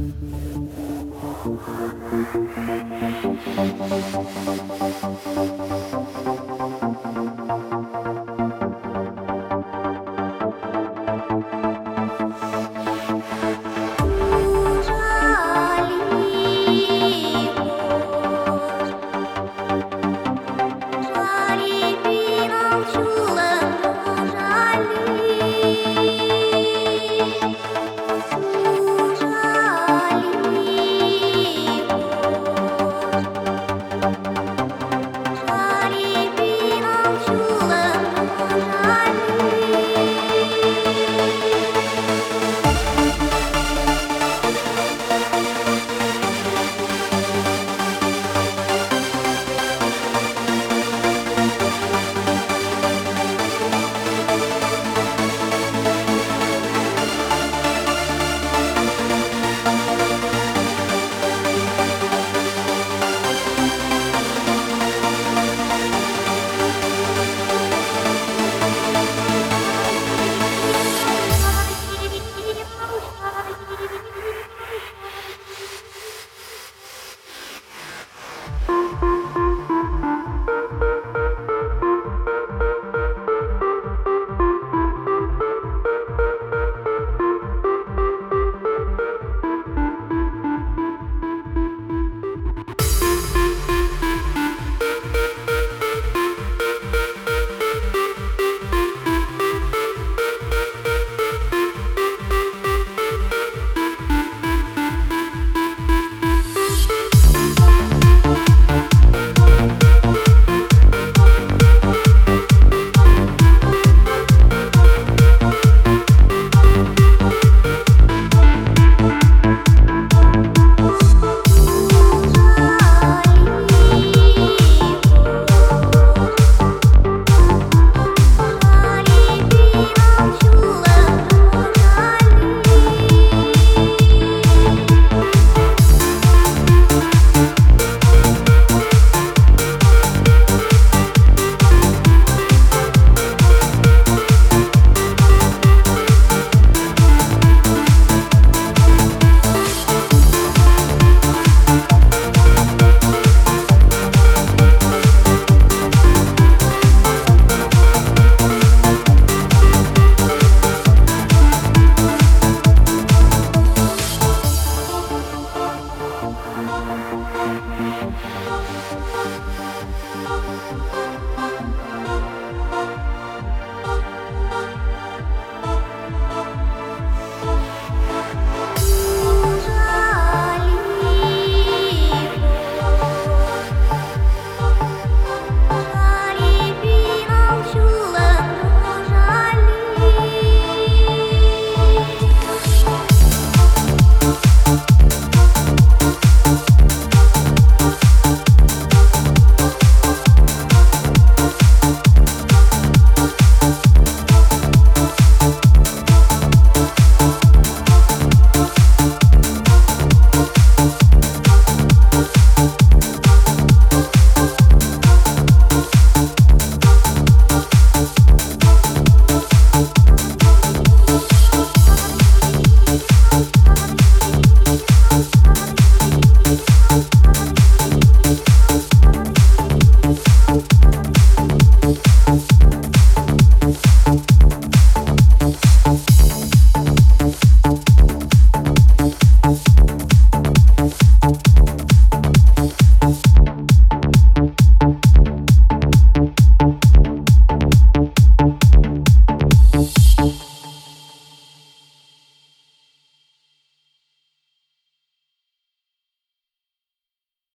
Thank you. Bye.